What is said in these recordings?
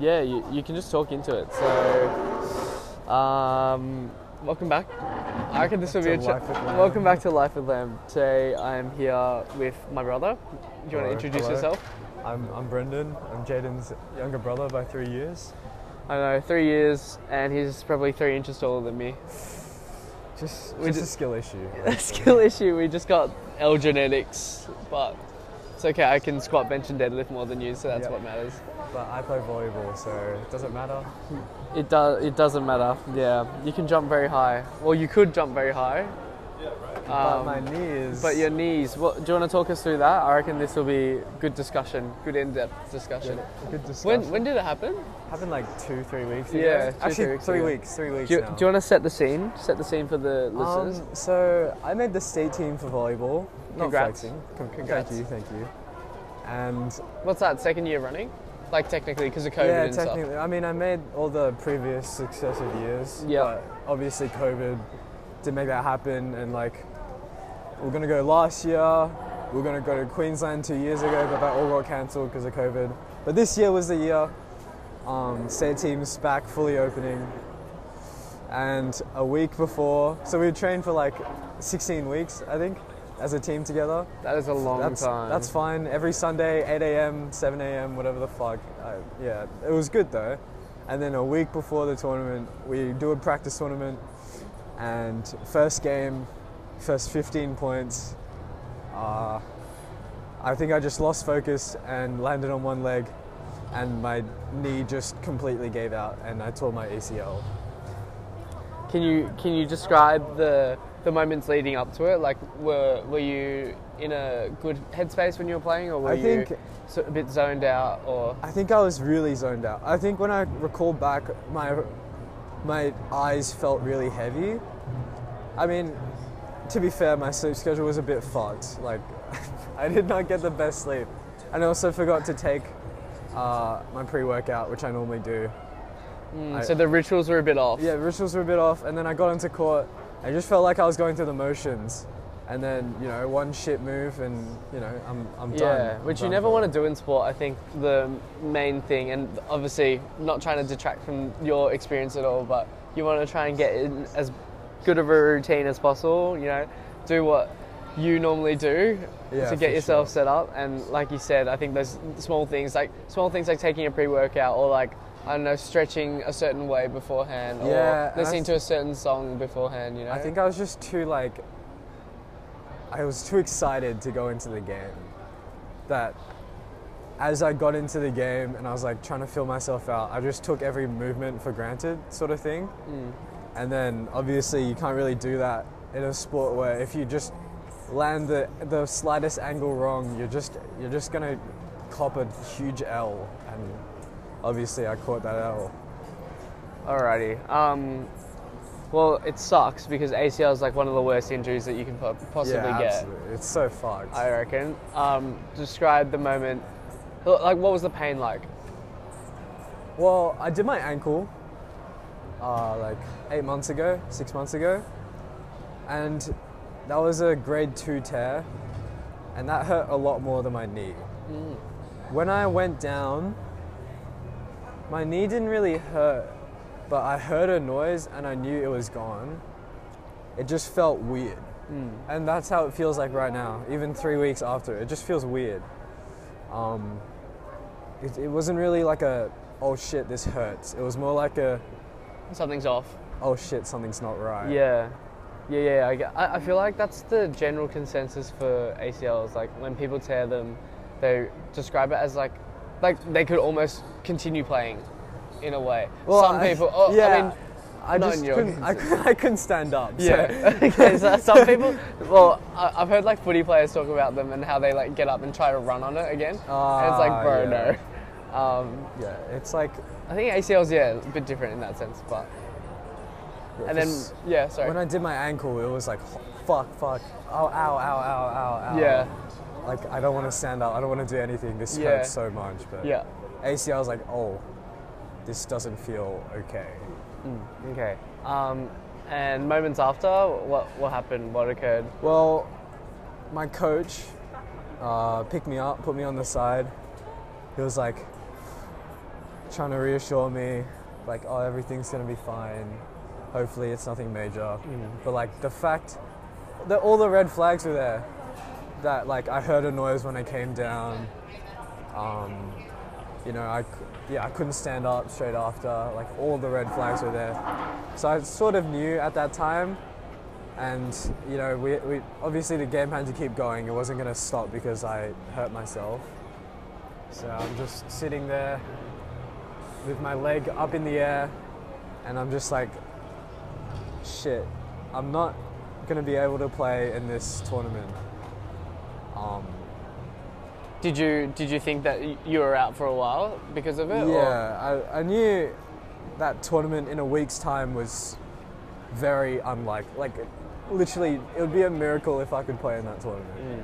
Yeah, you, you can just talk into it. So, um, welcome back. I reckon this will be a chat. Life with Lamb. Welcome back to Life with Lamb. Today I am here with my brother. Do you want to introduce Hello. yourself? I'm, I'm Brendan. I'm Jaden's younger brother by three years. I know, three years, and he's probably three inches taller than me. Just, We just a skill issue. A skill issue. We just got L genetics, but it's okay. I can squat, bench, and deadlift more than you, so that's Yep. what matters. But I play volleyball, so it doesn't matter. It does. It doesn't matter. Yeah, you can jump very high. Well, you could jump very high. But Um, my knee is. But your knees. What, do you want to talk us through that? I reckon this will be good discussion, good in-depth discussion. a good discussion. When when did it happen? Happened like two, three weeks ago. Yeah, two, Actually, three weeks three ago. weeks. Three weeks Do you, now. do you want to set the scene? Set the scene for the listeners. Um, so I made the state team for volleyball. Not Congrats. flexing. Con- Congrats. Thank you, thank you. And What's that? Second year running? Like technically because of COVID yeah, and stuff. technically, I mean, I made all the previous successive years. Yeah. Obviously, COVID didn't make that happen, and like, we're gonna go last year. We are gonna go to Queensland two years ago, but that all got cancelled because of COVID. But this year was the year. Um, state teams back fully opening, and a week before, so we trained for like 16 weeks, I think, as a team together. That is a long That's, time. that's fine. Every Sunday, 8 a.m., 7 a.m., whatever the fuck. I, yeah, it was good though. And then a week before the tournament, we do a practice tournament, and first game, first 15 points. Uh, I think I just lost focus and landed on one leg, and my knee just completely gave out, and I tore my ACL. Can you can you describe the the moments leading up to it? Like, were were you in a good headspace when you were playing, or were I you think- so- a bit zoned out? Or I think I was really zoned out. I think when I recall back, my my eyes felt really heavy. I mean, to be fair, my sleep schedule was a bit fucked. Like, I did not get the best sleep, and I also forgot to take uh, my pre-workout, which I normally do. Mm, I- so the rituals were a bit off. Yeah, rituals were a bit off, and then I got into court. I just felt like I was going through the motions, and then you know, one shit move, and you know, I'm I'm done. Yeah, which you never want to do in sport. I think the main thing, and obviously not trying to detract from your experience at all, but you want to try and get in as good of a routine as possible. You know, do what you normally do Yeah, to get yourself sure. set up. And like you said, I think those small things, like small things like taking a pre-workout or like I don't know, stretching a certain way beforehand, Yeah, or listening I- to a certain song beforehand. You know, I think I was just too like I was too excited to go into the game that as I got into the game and I was like trying to feel myself out, I just took every movement for granted, sort of thing. Mm. And then obviously you can't really do that in a sport where if you just land the the slightest angle wrong, you're just you're just gonna cop a huge L. And obviously I caught that L. Alrighty. Um, well, it sucks because ACL is like one of the worst injuries that you can po- possibly yeah, get. absolutely. It's so fucked. I reckon. Um, describe the moment. Like, what was the pain like? Well, I did my ankle uh, like eight months ago, six months ago, and that was a grade two tear, and that hurt a lot more than my knee. When I went down, my knee didn't really hurt, but I heard a noise and I knew it was gone. It just felt weird. And that's how it feels like right now, even three weeks after. It just feels weird. Um, it, it wasn't really like a, oh shit, this hurts. It was more like a, Something's off. oh shit, something's not right. Yeah. Yeah, yeah. I, I, I feel like that's the general consensus for ACLs. Like when people tear them, they describe it as like, like they could almost continue playing, in a way. Some I- people. Oh, yeah, I mean, I not just couldn't, I, I couldn't stand up. so- Yeah. okay, so some people. Well, I, I've heard like footy players talk about them and how they like get up and try to run on it again. and it's like, Ah, bro, yeah. no. Um, yeah, it's like, I think ACLs, yeah, a bit different in that sense, but. And then, yeah, sorry. when I did my ankle, it was like, fuck, fuck, oh, ow, ow, ow, ow, ow. yeah, Like, I don't want to stand up. I don't want to do anything. This Yeah. hurts so much. But yeah. ACL was like, oh, this doesn't feel okay. Okay. Um, and moments after, what what happened? What occurred? Well, my coach uh, picked me up, put me on the side. He was like, trying to reassure me, like, oh, everything's gonna be fine. Hopefully, it's nothing major. But like the fact that all the red flags were there, that like I heard a noise when I came down. Um, you know, I yeah I couldn't stand up straight after. Like all the red flags were there, so I sort of knew at that time. And you know, we, we obviously the game had to keep going. It wasn't gonna stop because I hurt myself. So I'm just sitting there with my leg up in the air, and I'm just like, shit, I'm not gonna be able to play in this tournament. Um, Did you did you think that you were out for a while because of it? yeah, I, I knew that tournament in a week's time was very unlikely. Like, literally, it would be a miracle if I could play in that tournament. Mm.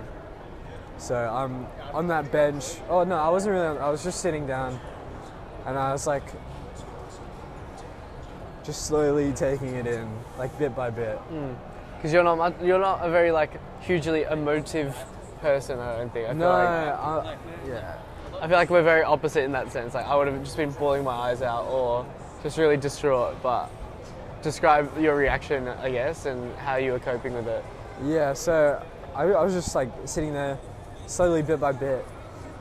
So I'm on that bench. Oh no, I wasn't really. I was just sitting down, and I was like, just slowly taking it in, like bit by bit. Because you're not you're not a very like hugely emotive person. I don't think. I feel no, like I, yeah, I feel like we're very opposite in that sense. Like I would have just been bawling my eyes out or just really distraught. But describe your reaction, I guess, and how you were coping with it. yeah. So I, I was just like sitting there, slowly bit by bit.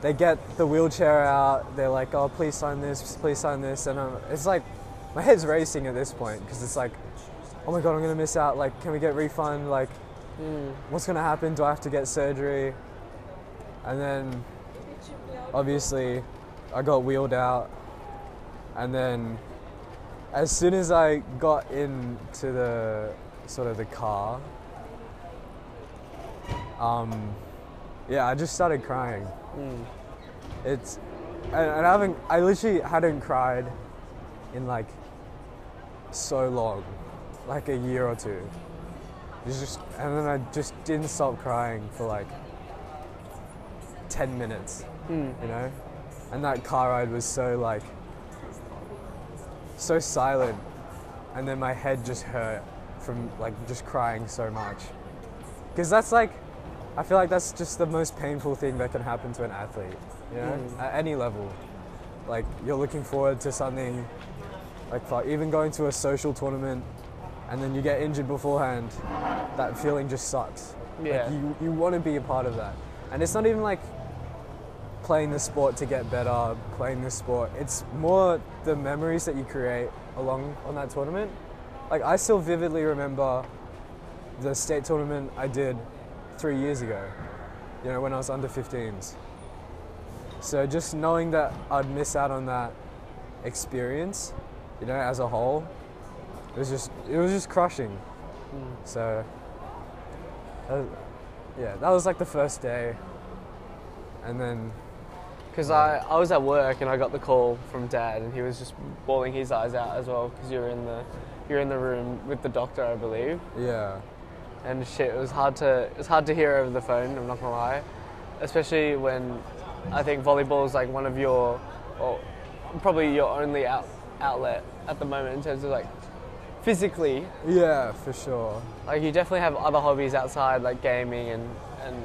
They get the wheelchair out. They're like, "Oh, please sign this. Please sign this." And um, it's like, my head's racing at this point because it's like, "Oh my god, I'm gonna miss out. Like, can we get refund? Like, what's gonna happen? Do I have to get surgery?" And then, obviously, I got wheeled out, and then, as soon as I got into the sort of the car, um, yeah, I just started crying. It's, and, and I haven't, I literally hadn't cried in like so long, like a year or two. Just, and then I just didn't stop crying for like 10 minutes, Mm. you know? And that car ride was so like, so silent. And then my head just hurt from like just crying so much. Because that's like, I feel like that's just the most painful thing that can happen to an athlete, you know, Mm. at any level. Like you're looking forward to something, like even going to a social tournament, and then you get injured beforehand. That feeling just sucks. Yeah. Like you, you want to be a part of that, and it's not even like playing the sport to get better, playing the sport. It's more the memories that you create along on that tournament. Like I still vividly remember the state tournament I did three years ago. You know, when I was under 15s. So just knowing that I'd miss out on that experience, you know, as a whole, it was just it was just crushing. So, uh, yeah, that was like the first day, and then Because I, I was at work and I got the call from dad and he was just bawling his eyes out as well because you're in the you're in the room with the doctor I believe. Yeah, and shit it was hard to it was hard to hear over the phone I'm not gonna lie. Especially when I think volleyball is like one of your or probably your only out, outlet at the moment in terms of like physically yeah, for sure. like you definitely have other hobbies outside like gaming and and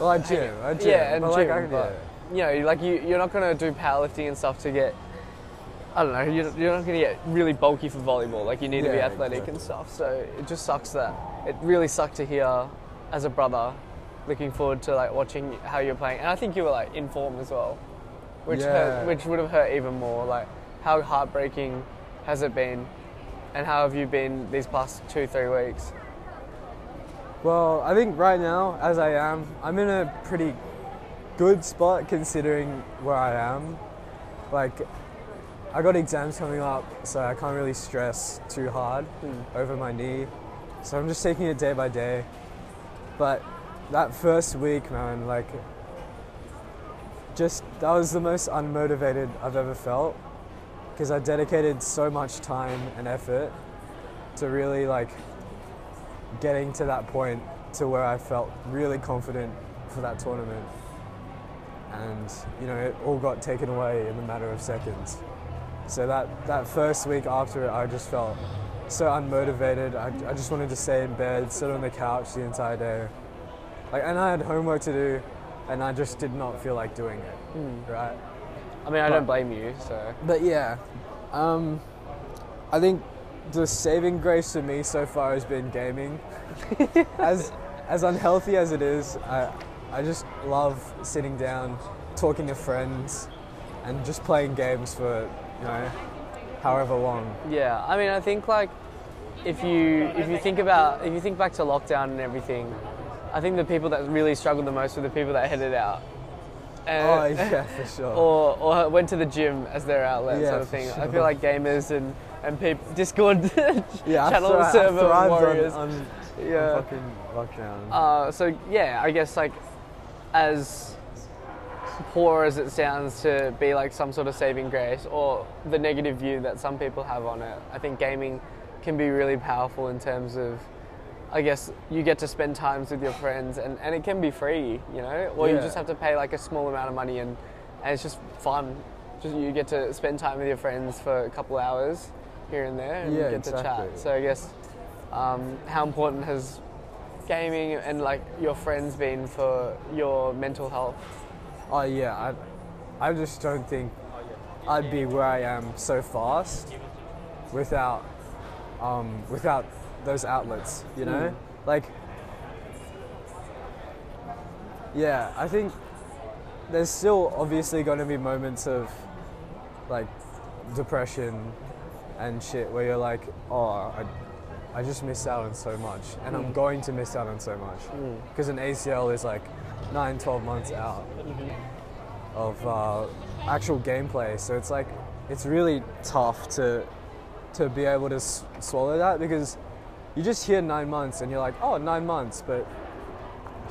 Well, I gym, I gym, yeah, and but gym, like, I, but you know, like you, you're not gonna do powerlifting and stuff to get. I don't know. You're, you're not gonna get really bulky for volleyball. Like you need to be athletic exactly. and stuff. So it just sucks that it really sucked to hear, as a brother, looking forward to like watching how you're playing. And I think you were like in form as well, which Yeah. hurt, which would have hurt even more. Like how heartbreaking has it been, and how have you been these past two three weeks? Well, I think right now, as I am, I'm in a pretty good spot considering where I am. Like, I got exams coming up, so I can't really stress too hard hmm. over my knee. So I'm just taking it day by day. But that first week, man, like, just that was the most unmotivated I've ever felt because I dedicated so much time and effort to really like getting to that point to where I felt really confident for that tournament. And you know, it all got taken away in a matter of seconds. So that, that first week after it, I just felt so unmotivated. I, I just wanted to stay in bed, sit on the couch the entire day. Like, and I had homework to do, and I just did not feel like doing it. Hmm. Right? I mean, I But- don't blame you. So But yeah, um, I think the saving grace for me so far has been gaming. as as unhealthy as it is, I I just love sitting down, talking to friends, and just playing games for you know however long. yeah, I mean, I think like if you if you think about if you think back to lockdown and everything, I think the people that really struggled the most were the people that headed out. And, Oh yeah, for sure. or, or went to the gym as their outlet Yeah, sort of thing. I feel like gamers and, and people Discord yeah, I channel thri- I server thrived warriors. on, on yeah. fucking lockdown. Uh, so yeah, I guess like as poor as it sounds to be like some sort of saving grace or the negative view that some people have on it, I think gaming can be really powerful in terms of I guess you get to spend times with your friends and, and it can be free, you know? Or you just have to pay like a small amount of money and, and it's just fun. Just you get to spend time with your friends for a couple hours here and there and Yeah, get to chat. So I guess um, how important has gaming and like your friends been for your mental health? Oh yeah, I, I just don't think I'd be where I am so fast without, um, without those outlets. You know, Mm. like, yeah, I think there's still obviously going to be moments of like depression and shit where you're like, oh, I, I just missed out on so much, and I'm Mm. going to miss out on so much because an ACL is like nine, 12 months out of uh, actual gameplay. So it's like it's really tough to to be able to s- swallow that because you just hear nine months and you're like, oh, nine months, but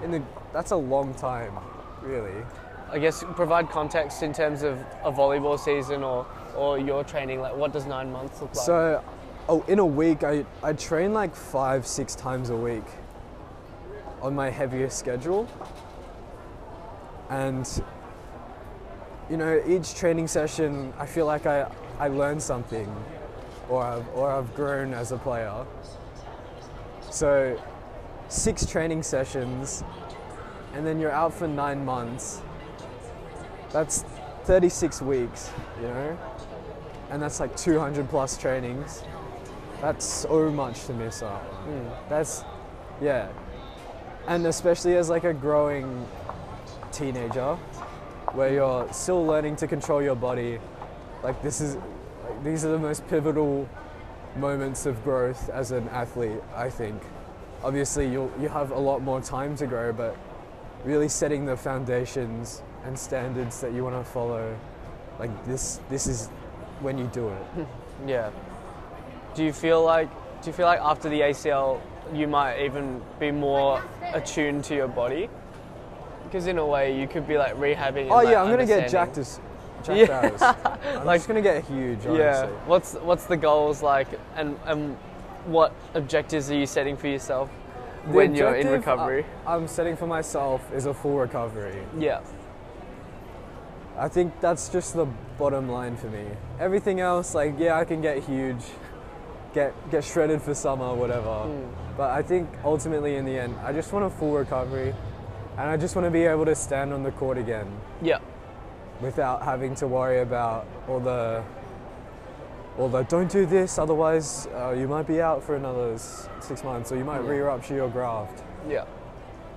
in the that's a long time, really. I guess provide context in terms of a volleyball season or, or your training. Like, what does nine months look like? So, oh, in a week, I, I train like five, six times a week on my heaviest schedule. And, you know, each training session, I feel like I, I learn something or I've, or I've grown as a player. So, six training sessions, and then you're out for nine months. That's 36 weeks, you know? and that's like 200 plus trainings. That's so much to miss out. on. Hmm. That's, yeah. And especially as like a growing teenager, where you're still learning to control your body, like this is, like, these are the most pivotal moments of growth as an athlete. I think. Obviously, you you have a lot more time to grow, but really setting the foundations and standards that you want to follow, like this, this is when you do it. yeah. Do you feel like do you feel like after the ACL you might even be more attuned to your body? Because in a way you could be like rehabbing. Oh like, yeah, I'm gonna get jacked as Yeah. I'm Like- just gonna get huge. Honestly. Yeah. What's what's the goals like, and and what objectives are you setting for yourself The when you're in uh, recovery? I- I'm setting for myself is a full recovery. yeah. I think that's just the bottom line for me. Everything else, like yeah, I can get huge, get get shredded for summer, whatever. Mm. But I think ultimately, in the end, I just want a full recovery, and I just want to be able to stand on the court again Yeah. Without having to worry about all the all the don't do this, otherwise uh, you might be out for another six months, or you might Yeah. re-rupture your graft. Yeah.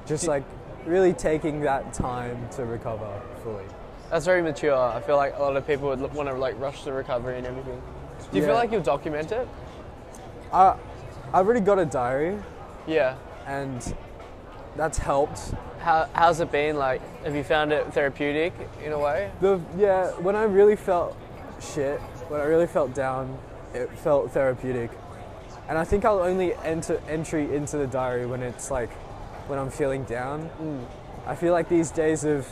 Just Do- like really taking that time to recover fully. That's very mature. I feel like a lot of people would want to like rush the recovery and everything. Do you feel like you'll document it? I I've already got a diary, Yeah. and that's helped. How, how's it been? Like, have you found it therapeutic in a way? The yeah, when I really felt shit, when I really felt down, it felt therapeutic. And I think I'll only enter entry into the diary when it's like when I'm feeling down. Mm. I feel like these days of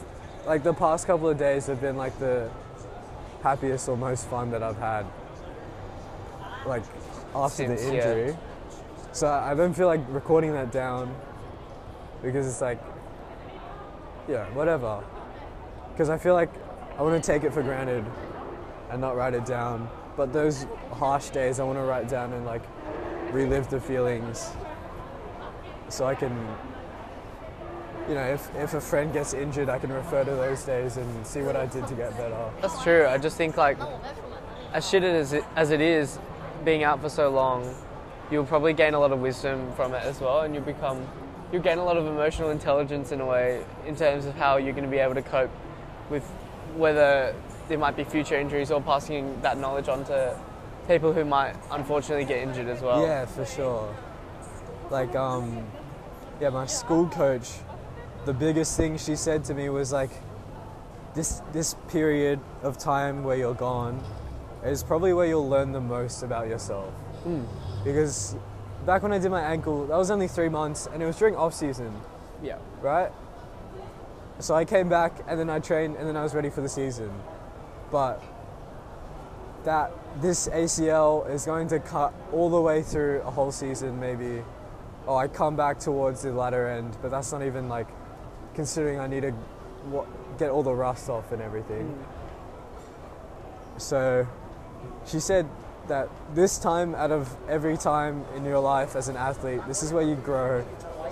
like the past couple of days have been like the happiest or most fun that I've had. Like after Since, the yeah. injury. So I don't feel like recording that down because it's like yeah, whatever. Because I feel like I want to take it for granted and not write it down. But those harsh days, I want to write down and like relive the feelings, so I can, you know, if, if a friend gets injured, I can refer to those days and see what I did to get better. That's true. I just think like as shit as it, as it is, being out for so long, you'll probably gain a lot of wisdom from it as well, and you'll become you gain a lot of emotional intelligence in a way in terms of how you're going to be able to cope with whether there might be future injuries or passing that knowledge on to people who might unfortunately get injured as well. Yeah, for sure. Like, um, yeah, my school coach, the biggest thing she said to me was like, this this period of time where you're gone is probably where you'll learn the most about yourself. Mm. Because back when I did my ankle, that was only three months, and it was during off season, Yeah. right? So I came back, and then I trained, and then I was ready for the season. But that this ACL is going to cut all the way through a whole season, maybe. Oh, I come back towards the latter end, but that's not even like considering I need to get all the rust off and everything. Mm. So she said that this time out of every time in your life as an athlete, this is where you grow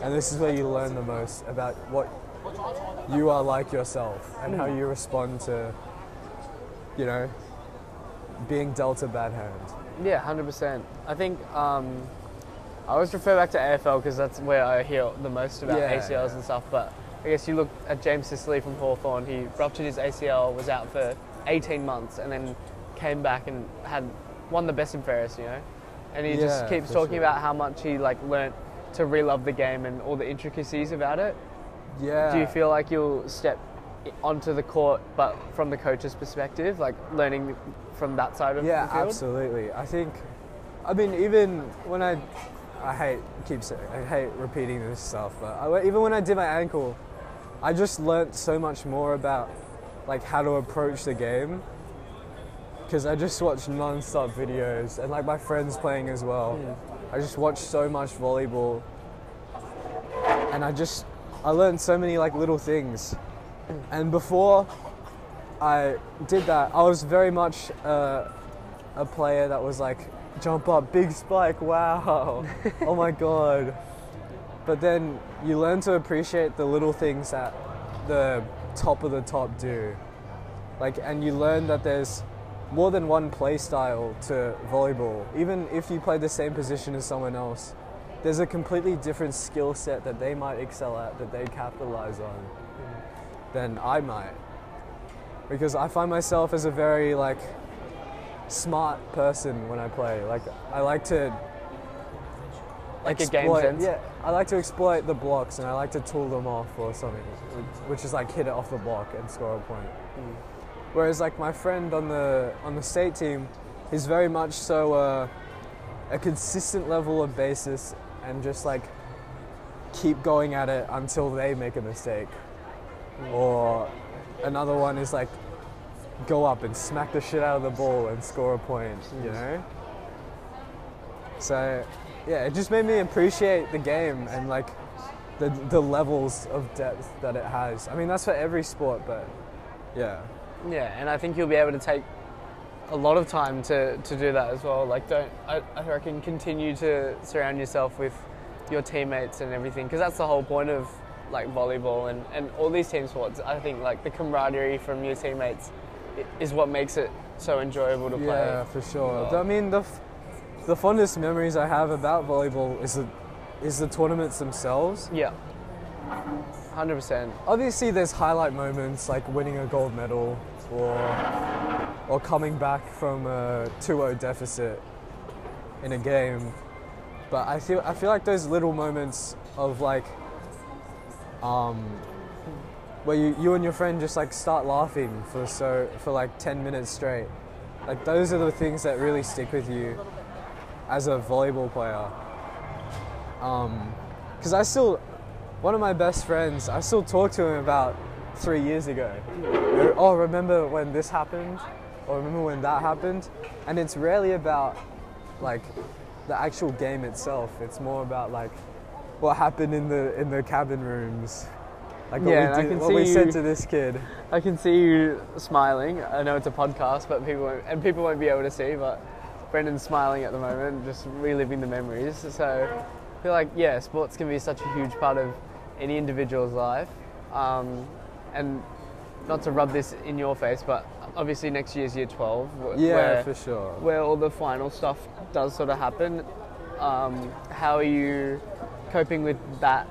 and this is where you learn the most about what you are like yourself and how you respond to, you know, being dealt a bad hand. Yeah, hundred percent. I think um, I always refer back to AFL because that's where I hear the most about Yeah, ACLs yeah. and stuff. But I guess you look at James Sicily from Hawthorn. He ruptured his ACL, was out for 18 months, and then came back and had won the best in fairest, you know. And he just keeps talking sure. about how much he like learnt to re-love the game and all the intricacies about it. Yeah. Do you feel like you'll step onto the court, but from the coach's perspective, like learning from that side of Yeah? Yeah, absolutely. I think, I mean, even when I, I hate keep saying, I hate repeating this stuff, but I, even when I did my ankle, I just learnt so much more about like how to approach the game. Because I just watched non-stop videos and like my friends playing as well. I just watched so much volleyball, and I just I learned so many like little things. And before I did that, I was very much uh, a player that was like, jump up, big spike, wow, oh my god. But then you learn to appreciate the little things that the top of the top do. Like, and you learn that there's more than one play style to volleyball. Even if you play the same position as someone else, there's a completely different skill set that they might excel at that they capitalize on than I might because I find myself as a very like smart person when I play. Like I like to Like a game exploit- sense? Yeah, I like to exploit the blocks and I like to tool them off or something, which is like hit it off the block and score a point. Mm. Whereas like my friend on the on the state team, he's very much so uh, a consistent level of basis and just like keep going at it until they make a mistake. Or another one is like go up and smack the shit out of the ball and score a point, you know? So yeah, it just made me appreciate the game and like the the levels of depth that it has. I mean that's for every sport, but yeah. Yeah, and I think you'll be able to take a lot of time to, to do that as well. Like, don't I, I reckon continue to surround yourself with your teammates and everything because that's the whole point of like volleyball and, and all these team sports. I think like the camaraderie from your teammates is what makes it so enjoyable to play. Yeah, for sure. well. I mean, the f- the fondest memories I have about volleyball is the is the tournaments themselves. Yeah, hundred percent. Obviously, there's highlight moments like winning a gold medal or or coming back from a 2-0 deficit in a game. But I feel I feel like those little moments of like um where you, you and your friend just like start laughing for so for like 10 minutes straight. Like those are the things that really stick with you as a volleyball player. Um, because I still, one of my best friends, I still talk to him about three years ago. Oh, remember when this happened? Or remember when that happened? And it's rarely about like the actual game itself. It's more about like what happened in the in the cabin rooms. Like what, Yeah, I we, did, what we said you- to this kid. I can see you smiling. I know it's a podcast, but people won't, and people won't be able to see. But Brendan's smiling at the moment, just reliving the memories. So I feel like yeah, sports can be such a huge part of any individual's life. Um, and not to rub this in your face, but obviously next year's year 12. wh- Yeah, where, for sure. where all the final stuff does sort of happen. Um, how are you coping with that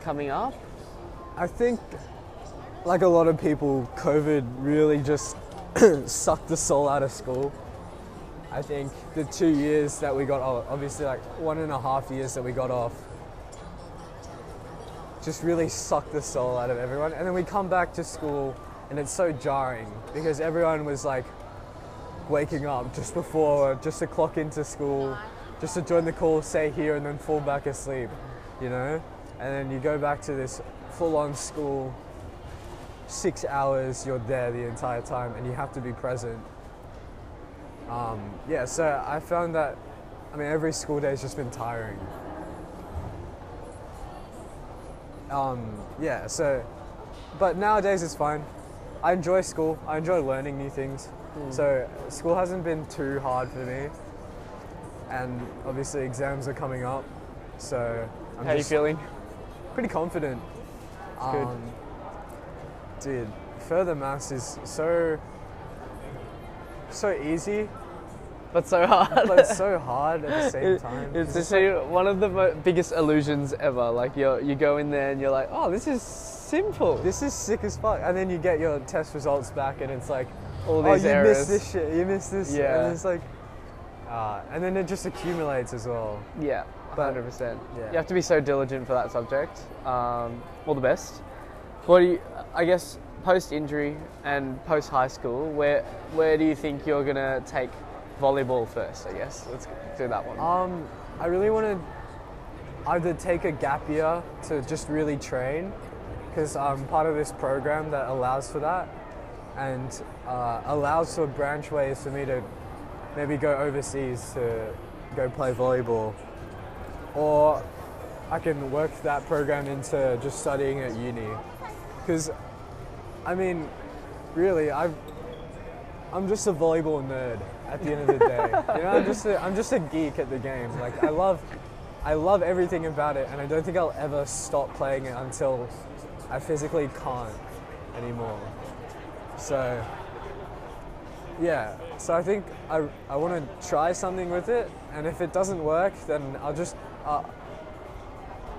coming up? I think, like a lot of people, COVID really just sucked the soul out of school. I think the two years that we got off, obviously like one and a half years that we got off, just really sucked the soul out of everyone. And then we come back to school and it's so jarring because everyone was like waking up just before, just to clock into school, just to join the call, say here, and then fall back asleep, you know? And then you go back to this full on school, six hours, you're there the entire time, and you have to be present. Um, yeah, so I found that, I mean, every school day has just been tiring. Um, yeah, so, but nowadays it's fine. I enjoy school. I enjoy learning new things. So school hasn't been too hard for me, and obviously exams are coming up. So I'm How are you feeling? pretty confident. good. Um, dude, further maths is so so easy, But so hard. but so hard at the same time. It's It's just one of the mo- biggest illusions ever. Like you you go in there and you're like, oh, this is simple. this is sick as fuck, and then you get your test results back, and it's like, All oh, these you errors. missed this shit, you missed this, Yeah. and it's like, uh, and then it just accumulates as well. Yeah, hundred percent. yeah. You have to be so diligent for that subject. Um, all the best. What do you? I guess post injury and post high school, where where do you think you're gonna take volleyball first? I guess let's do that one. Um, I really want to either take a gap year to just really train, because I'm part of this program that allows for that, and uh, allows for branch ways for me to maybe go overseas to go play volleyball, or I can work that program into just studying at uni, because I mean, really, I've I'm just a volleyball nerd at the end of the day. you know, I'm just a, I'm just a geek at the game. Like I love I love everything about it, and I don't think I'll ever stop playing it until I physically can't anymore. So yeah, so I think I, I want to try something with it, and if it doesn't work, then I'll just uh,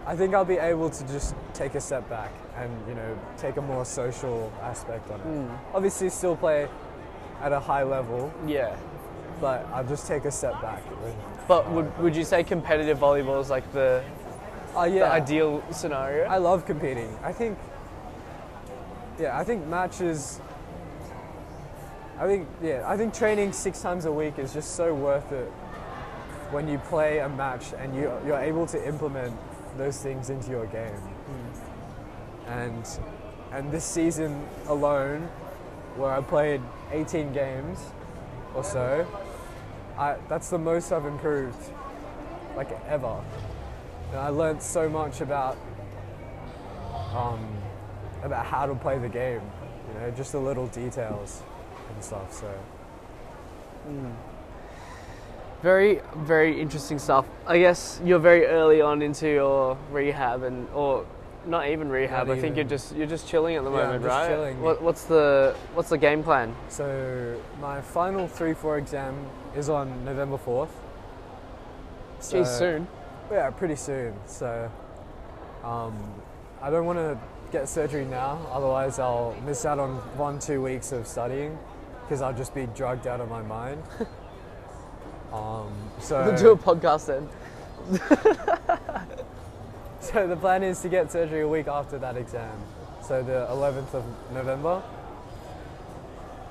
I think I'll be able to just take a step back and you know take a more social aspect on it. Obviously, still play at a high level, yeah. But I'll just take a step back. But would would you say competitive volleyball is like the, Oh the ideal scenario? I love competing. I think, yeah, I think matches. I think yeah, I think training six times a week is just so worth it when you play a match and you you're able to implement those things into your game. Hmm. And and this season alone, where I played 18 games or so, I that's the most I've improved, like ever. And I learned so much about um, about how to play the game. You know, just the little details and stuff. So Very, very interesting stuff. I guess you're very early on into your rehab, and or not even rehab. Not I think you're just you're just chilling at the Yeah, moment, just right? chilling. What, what's the what's the game plan? so my final three four exam is on November fourth. Geez, soon. Yeah, pretty soon. So um, I don't want to get surgery now, otherwise I'll miss out on one two weeks of studying because I'll just be drugged out of my mind. um, so We'll do a podcast then. So the plan is to get surgery a week after that exam, so the 11th of November,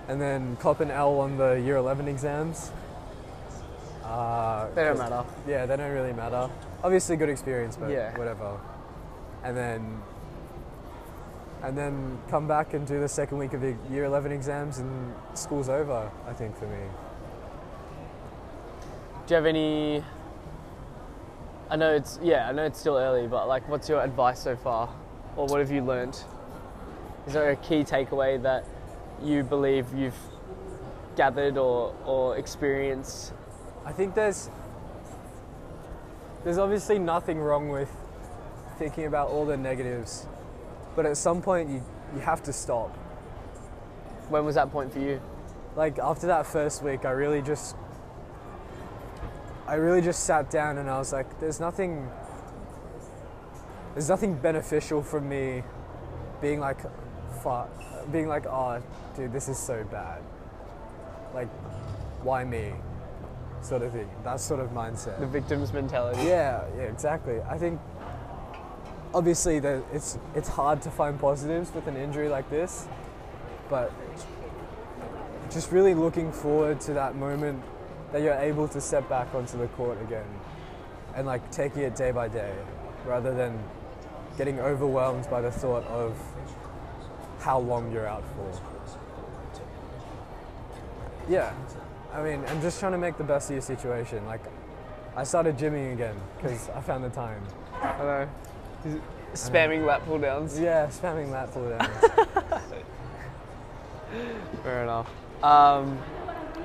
and then cop an L on the year 11 exams. Uh, They don't matter. Yeah, they don't really matter. Obviously, good experience, but Yeah. whatever. And then, and then come back and do the second week of the year 11 exams, and school's over. I think for me. Do you have any? I know it's yeah, I know it's still early, but like, what's your advice so far, or what have you learnt? Is there a key takeaway that you believe you've gathered or or experienced? I think there's there's obviously nothing wrong with thinking about all the negatives. But at some point, you, you have to stop. When was that point for you? Like after that first week, I really just, I really just sat down and I was like, there's nothing, there's nothing beneficial for me being like, fuck, being like, oh, dude, this is so bad. Like, why me? Sort of thing. That sort of mindset. The victim's mentality. Yeah, yeah, exactly. I think obviously that it's it's hard to find positives with an injury like this, but just really looking forward to that moment that you're able to step back onto the court again and like taking it day by day rather than getting overwhelmed by the thought of how long you're out for. Yeah, I mean, I'm just trying to make the best of your situation. Like, I started gymming again because I found the time. I know. Spamming lat pull downs. Yeah, spamming lat pull downs. Fair enough. Um,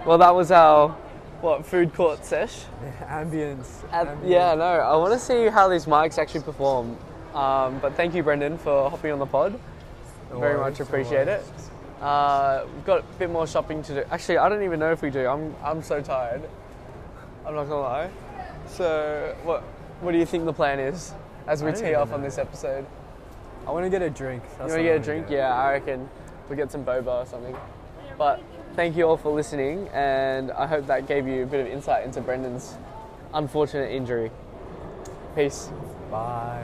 well, that was our what food court sesh. Ambience. At- ambience. yeah, no, I want to see how these mics actually perform. Um, but thank you, Brendan, for hopping on the pod. No Very worries, much no appreciate it. Uh, we've got a bit more shopping to do. Actually, I don't even know if we do. I'm I'm so tired. I'm not gonna lie. So, what what do you think the plan is as we tee even off on this episode? I want to get a drink. You want what to I get a drink? get. Yeah, I reckon we'll get some boba or something. But thank you all for listening, and I hope that gave you a bit of insight into Brendan's unfortunate injury. Peace. Bye.